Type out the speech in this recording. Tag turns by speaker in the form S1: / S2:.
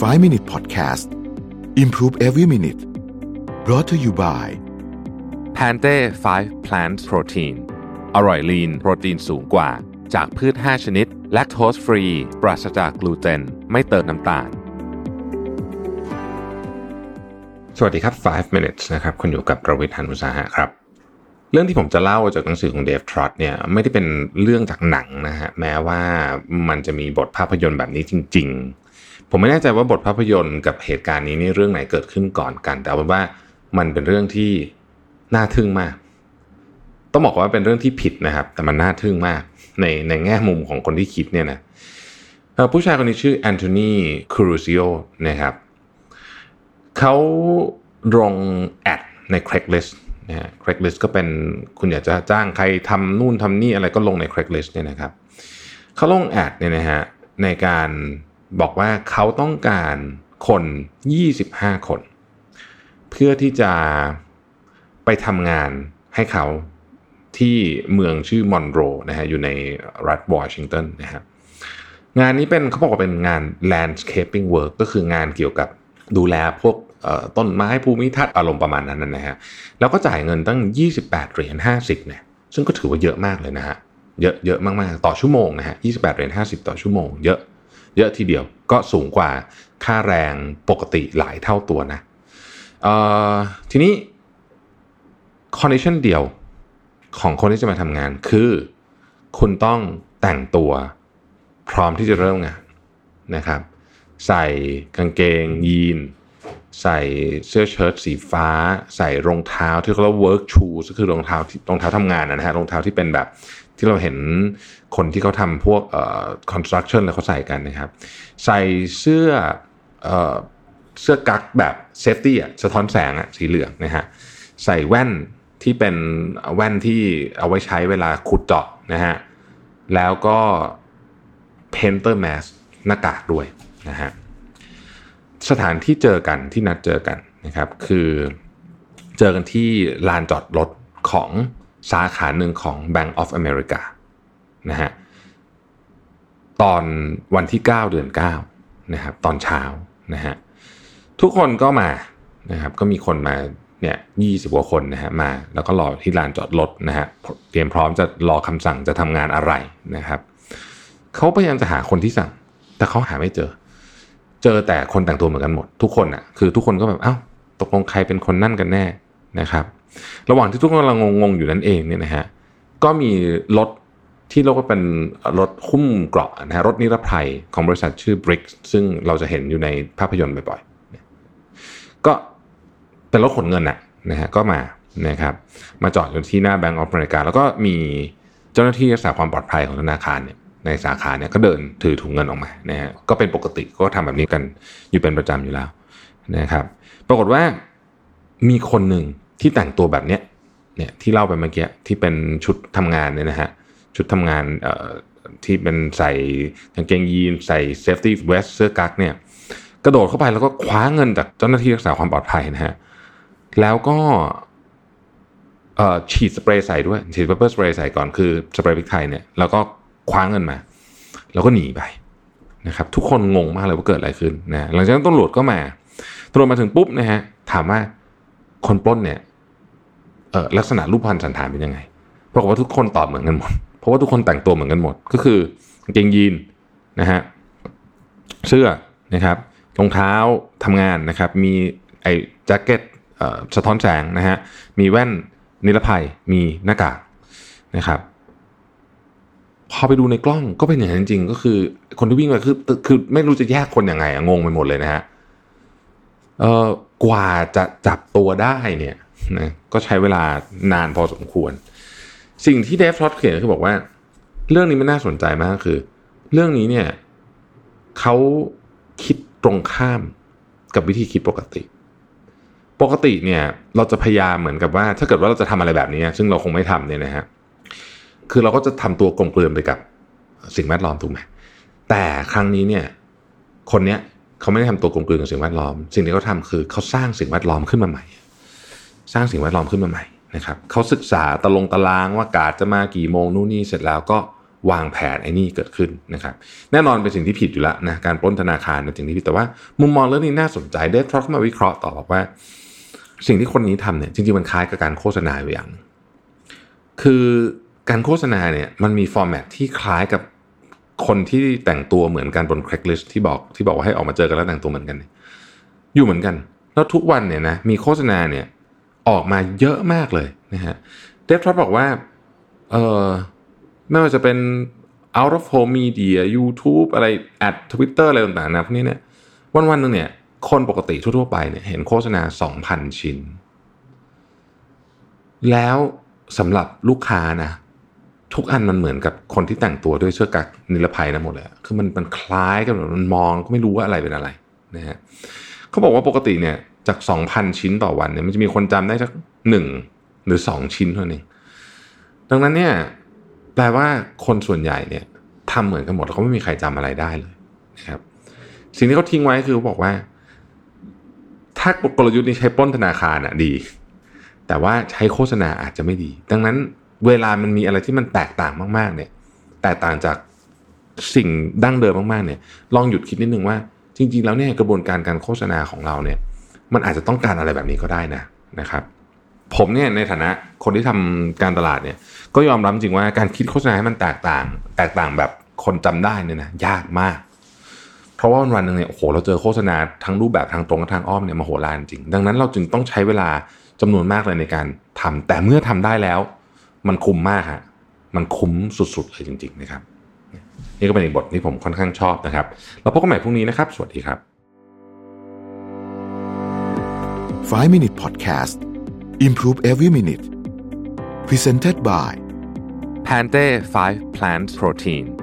S1: 5 Minute Podcast Improve Every Minute brought to you by
S2: แพนเต้5 plant protein อร่อยลีนโปรตีนสูงกว่า จากพืช 5 ชนิด แลคโตสฟรี ปราศจากกลูเตน ไม่เติมน้ำตาล สวัสดีครับ 5 minutes นะครับ คุณอยู่กับประวิทยานุสาหะครับเรื่องที่ผมจะเล่าจากหนังสือของเดฟทรอตเนี่ยไม่ได้เป็นเรื่องจากหนังนะฮะแม้ว่ามันจะมีบทภาพยนตร์แบบนี้จริงๆ ผมไม่แน่ใจว่าบทภาพยนตร์กับเหตุการณ์นี้นี่เรื่องไหนเกิดขึ้นก่อนกัน แต่เอาเป็นว่ามันเป็นเรื่องที่น่าทึ่งมาก ต้องบอกว่าเป็นเรื่องที่ผิดนะครับ แต่มันน่าทึ่งมากในในแง่มุมของคนที่คิดเนี่ยนะผู้ชายคนนี้ชื่อแอนโทนีคูรูซิโอนะครับเขาลงแอดใน Craigslist นะฮะ Craigslist ก็เป็นคุณอยากจะจ้างใครทำนู่นทำนี่อะไรก็ลงใน Craigslist เนี่ยนะครับเขาลงแอดเนี่ยนะฮะในการ บอกว่าเขาต้องการคน 25 คน เพื่อที่จะไปทำงานให้เขาที่เมืองชื่อมอนโรนะฮะอยู่ในรัฐวอชิงตันนะฮะงานนี้เป็นเขาบอกว่าเป็นงาน landscaping work ก็คืองานเกี่ยวกับดูแลพวกต้นไม้ภูมิทัศน์อารมณ์ประมาณนั้นนะฮะแล้วก็จ่ายเงินตั้ง 28เหรียญ50เนี่ยซึ่งก็ถือว่าเยอะมากเลยนะฮะเยอะเยอะมากๆ ต่อชั่วโมงนะฮะ28เหรียญ50 ต่อชั่วโมง เยอะ เยอะทีเดียวก็สูงกว่าค่าแรงปกติหลายเท่าตัวนะทีนี้ condition เดียวของคนที่จะมาทำงานคือ คุณต้องแต่งตัวพร้อมที่จะเริ่มงานนะครับ ใส่กางเกงยีน ใส่เสื้อเชิ้ตสีฟ้า ใส่รองเท้าที่เขาเรียกว่า work shoes ก็คือรองเท้าที่รองเท้าทำงานนะฮะรองเท้าที่เป็นแบบ ที่เราเห็นคนที่เขาทำพวกเอ่อ construction แล้วเขาใส่กันนะครับ ใส่เสื้อเอ่อเสื้อกั๊กแบบ safety อะสะท้อนแสงอะสีเหลืองนะฮะใส่แว่นที่เป็นแว่นที่เอาไว้ใช้เวลาขุดเจาะนะฮะแล้วก็ painter mask หน้ากากด้วยนะฮะสถานที่เจอกันที่นัดเจอกันนะครับ คือเจอกันที่ลานจอดรถของ สาขาหนึ่งของ Bank of America นะฮะตอนวันที่ 9 เดือน9นะครับตอนเช้านะฮะทุกคนก็มานะครับก็มีคนมาเนี่ยยี่สิบกว่าคนนะฮะมาแล้วก็รอที่ลานจอดรถนะฮะเตรียมพร้อมจะรอคำสั่งจะทำงานอะไรนะครับเขาพยายามจะหาคนที่สั่ง แต่เขาหาไม่เจอ เจอแต่คนแต่งตัวเหมือนกันหมด ทุกคนอะคือทุกคนก็แบบเอ้าตกลงใครเป็นคนนั่นกันแน่นะครับ ระหว่างที่ทุกคนกำลังงงๆอยู่นั่นเองเนี่ยนะฮะก็มีรถที่เรียกว่าเป็นรถหุ้มเกราะนะฮะรถนิรภัยของบริษัทชื่อ Brick ซึ่งเราจะเห็นอยู่ในภาพยนตร์บ่อยๆ ก็เป็นรถขนเงินนะนะฮะก็มานะครับมาจอดอยู่ที่หน้า Bank of America แล้วก็มีเจ้าหน้าที่รักษาความปลอดภัยของธนาคารเนี่ยในสาขาเนี่ยก็เดินถือถุงเงินออกมานะฮะก็เป็นปกติก็ทำแบบนี้กันอยู่เป็นประจำอยู่แล้วนะครับ ปรากฏว่ามีคนหนึ่ง ที่แต่งตัวแบบเนี้ยเนี่ยที่เล่าไปเมื่อกี้ที่เป็นชุดทำงานเนี่ยนะฮะชุดทำงานเอ่อที่เป็นใส่กางเกงยีนใส่ safety vest เสื้อกั๊กเนี่ยกระโดดเข้าไปแล้วก็คว้าเงินจากเจ้าหน้าที่รักษาความปลอดภัยนะฮะแล้วก็ฉีดสเปรย์ใส่ด้วยฉีด pepper spray ใส่ก่อนคือสเปรย์พริกไทยเนี่ยแล้วก็คว้าเงินมา แล้วก็หนีไปนะครับทุกคนงงมากเลยว่าเกิดอะไรขึ้นนะหลังจากนั้นตำรวจก็มาตำรวจมาถึงปุ๊บนะฮะถามว่าคนปล้นเนี่ย ลักษณะรูปพรรณสันฐานเป็นยังไงปรากฏว่าทุกคนตอบเหมือนกันหมด เพราะว่าทุกคนแต่งตัวเหมือนกันหมด ก็คือกางเกงยีนนะฮะเสื้อนะครับรองเท้าทำงานนะครับ มีไอ้แจ็คเก็ตสะท้อนแสงนะฮะมีแว่นนิรภัยมีหน้ากากนะครับพอไปดูในกล้องก็เป็นอย่างนั้นจริงก็คือ คนที่วิ่งไปคือคือไม่รู้จะแยกคนยังไงงงไปหมดเลยนะฮะเออกว่าจะจับตัวได้เนี่ย นะก็ใช้เวลานานพอสมควร สิ่งที่เดฟทรอตเขียนคือบอกว่า เรื่องนี้มันน่าสนใจมากคือ เรื่องนี้เนี่ยเขาคิดตรงข้ามกับวิธีคิดปกติ ปกติเนี่ยเราจะพยายามเหมือนกับว่า ถ้าเกิดว่าเราจะทำอะไรแบบนี้ ซึ่งเราคงไม่ทำเนี่ยนะฮะคือเราก็จะทำตัวกลมกลืนไปกับสิ่งแวดล้อมถูกไหมแต่ครั้งนี้เนี่ยคนเนี้ยเขาไม่ได้ทำตัวกลมกลืนกับสิ่งแวดล้อม สิ่งที่เขาทาคือเขาสร้างสิ่งแวดล้อมขึ้นมาใหม่ สร้างสิ่งแวดล้อมขึ้นมาใหม่นะครับเขาศึกษาตะลงตารางว่ากาดจะมากี่โมงนู่นนี่เสร็จแล้วก็วางแผนไอ้นี่เกิดขึ้นนะครับแน่นอนเป็นสิ่งที่ผิดอยู่แล้วนะการปล้นธนาคารเป็นสิ่งที่ผิดแต่ว่า มุมมองเรื่องนี้น่าสนใจเดฟทรอตมาวิเคราะห์ต่อบอกว่า สิ่งที่คนนี้ทำเนี่ยจริงๆมันคล้ายกับการโฆษณาอย่าง คือการโฆษณาเนี่ยมันมีฟอร์แมตที่คล้ายกับคนที่แต่งตัวเหมือนกันบน Craigslist ที่บอกที่บอกว่าให้ออกมาเจอกันแล้วแต่งตัวเหมือนกัน อยู่เหมือนกัน แล้วทุกวันเนี่ยนะมีโฆษณาเนี่ย ออกมาเยอะมากเลยนะฮะเดฟทรอตบอกว่าเออไม่ว่าจะเป็น out of home media YouTube อะไร at Twitter อะไรต่างๆนะพวกนี้เนี่ยวันวันหนึ่งเนี่ย คนปกติทั่วๆไปเนี่ยเห็นโฆษณา 2,000 ชิ้น แล้วสำหรับลูกค้านะ ทุกอันมันเหมือนกับคนที่แต่งตัวด้วยเสื้อกั๊กนิรภัยนะหมดเลยคือมันมันคล้ายกันมันมองก็ไม่รู้ว่าอะไรเป็นอะไรนะฮะเขาบอกว่าปกติเนี่ย จาก 2,000 ชิ้นต่อวันเนี่ยมันจะมีคนจำได้สักหนึ่งหรือ 2 ชิ้นเท่านั้นดังนั้นเนี่ยแปลว่าคนส่วนใหญ่เนี่ยทำเหมือนกันหมดเขาไม่มีใครจำอะไรได้เลยนะครับสิ่งที่เขาทิ้งไว้คือเขาบอกว่า ถ้ากลยุทธ์นี้ใช้ป้นธนาคารอะดี แต่ว่าใช้โฆษณาอาจจะไม่ดี ดังนั้นเวลามันมีอะไรที่มันแตกต่างมากๆเนี่ยแตกต่างจากสิ่งดั้งเดิมมากๆเนี่ยลองหยุดคิดนิดนึงว่า จริง ๆ แล้วเนี่ยกระบวนการการโฆษณาของเราเนี่ย มันอาจจะต้องการอะไรแบบนี้ก็ได้นะนะครับผมเนี่ยในฐานะคนที่ทำการตลาดเนี่ยก็ยอมรับจริงว่าการคิดโฆษณาให้มันแตกต่าง แตกต่างแบบคนจำได้เนี่ยนะยากมาก เพราะว่าวันวันหนึ่งเนี่ยโอ้โหเราเจอโฆษณาทั้งรูปแบบทางตรงและทางอ้อมเนี่ยมาโหฬารจริง ดังนั้นเราจึงต้องใช้เวลาจำนวนมากเลยในการทำแต่เมื่อทำได้แล้ว มันคุ้มมากฮะมันคุ้มสุดๆเลยจริง ๆ นะครับ นี่ก็เป็นอีกบทที่ผมค่อนข้างชอบนะครับเราพบกันใหม่พรุ่งนี้นะครับ สวัสดีครับ
S1: 5 Minute Podcast Improve Every Minute. Presented by
S2: Pante 5 Plant Protein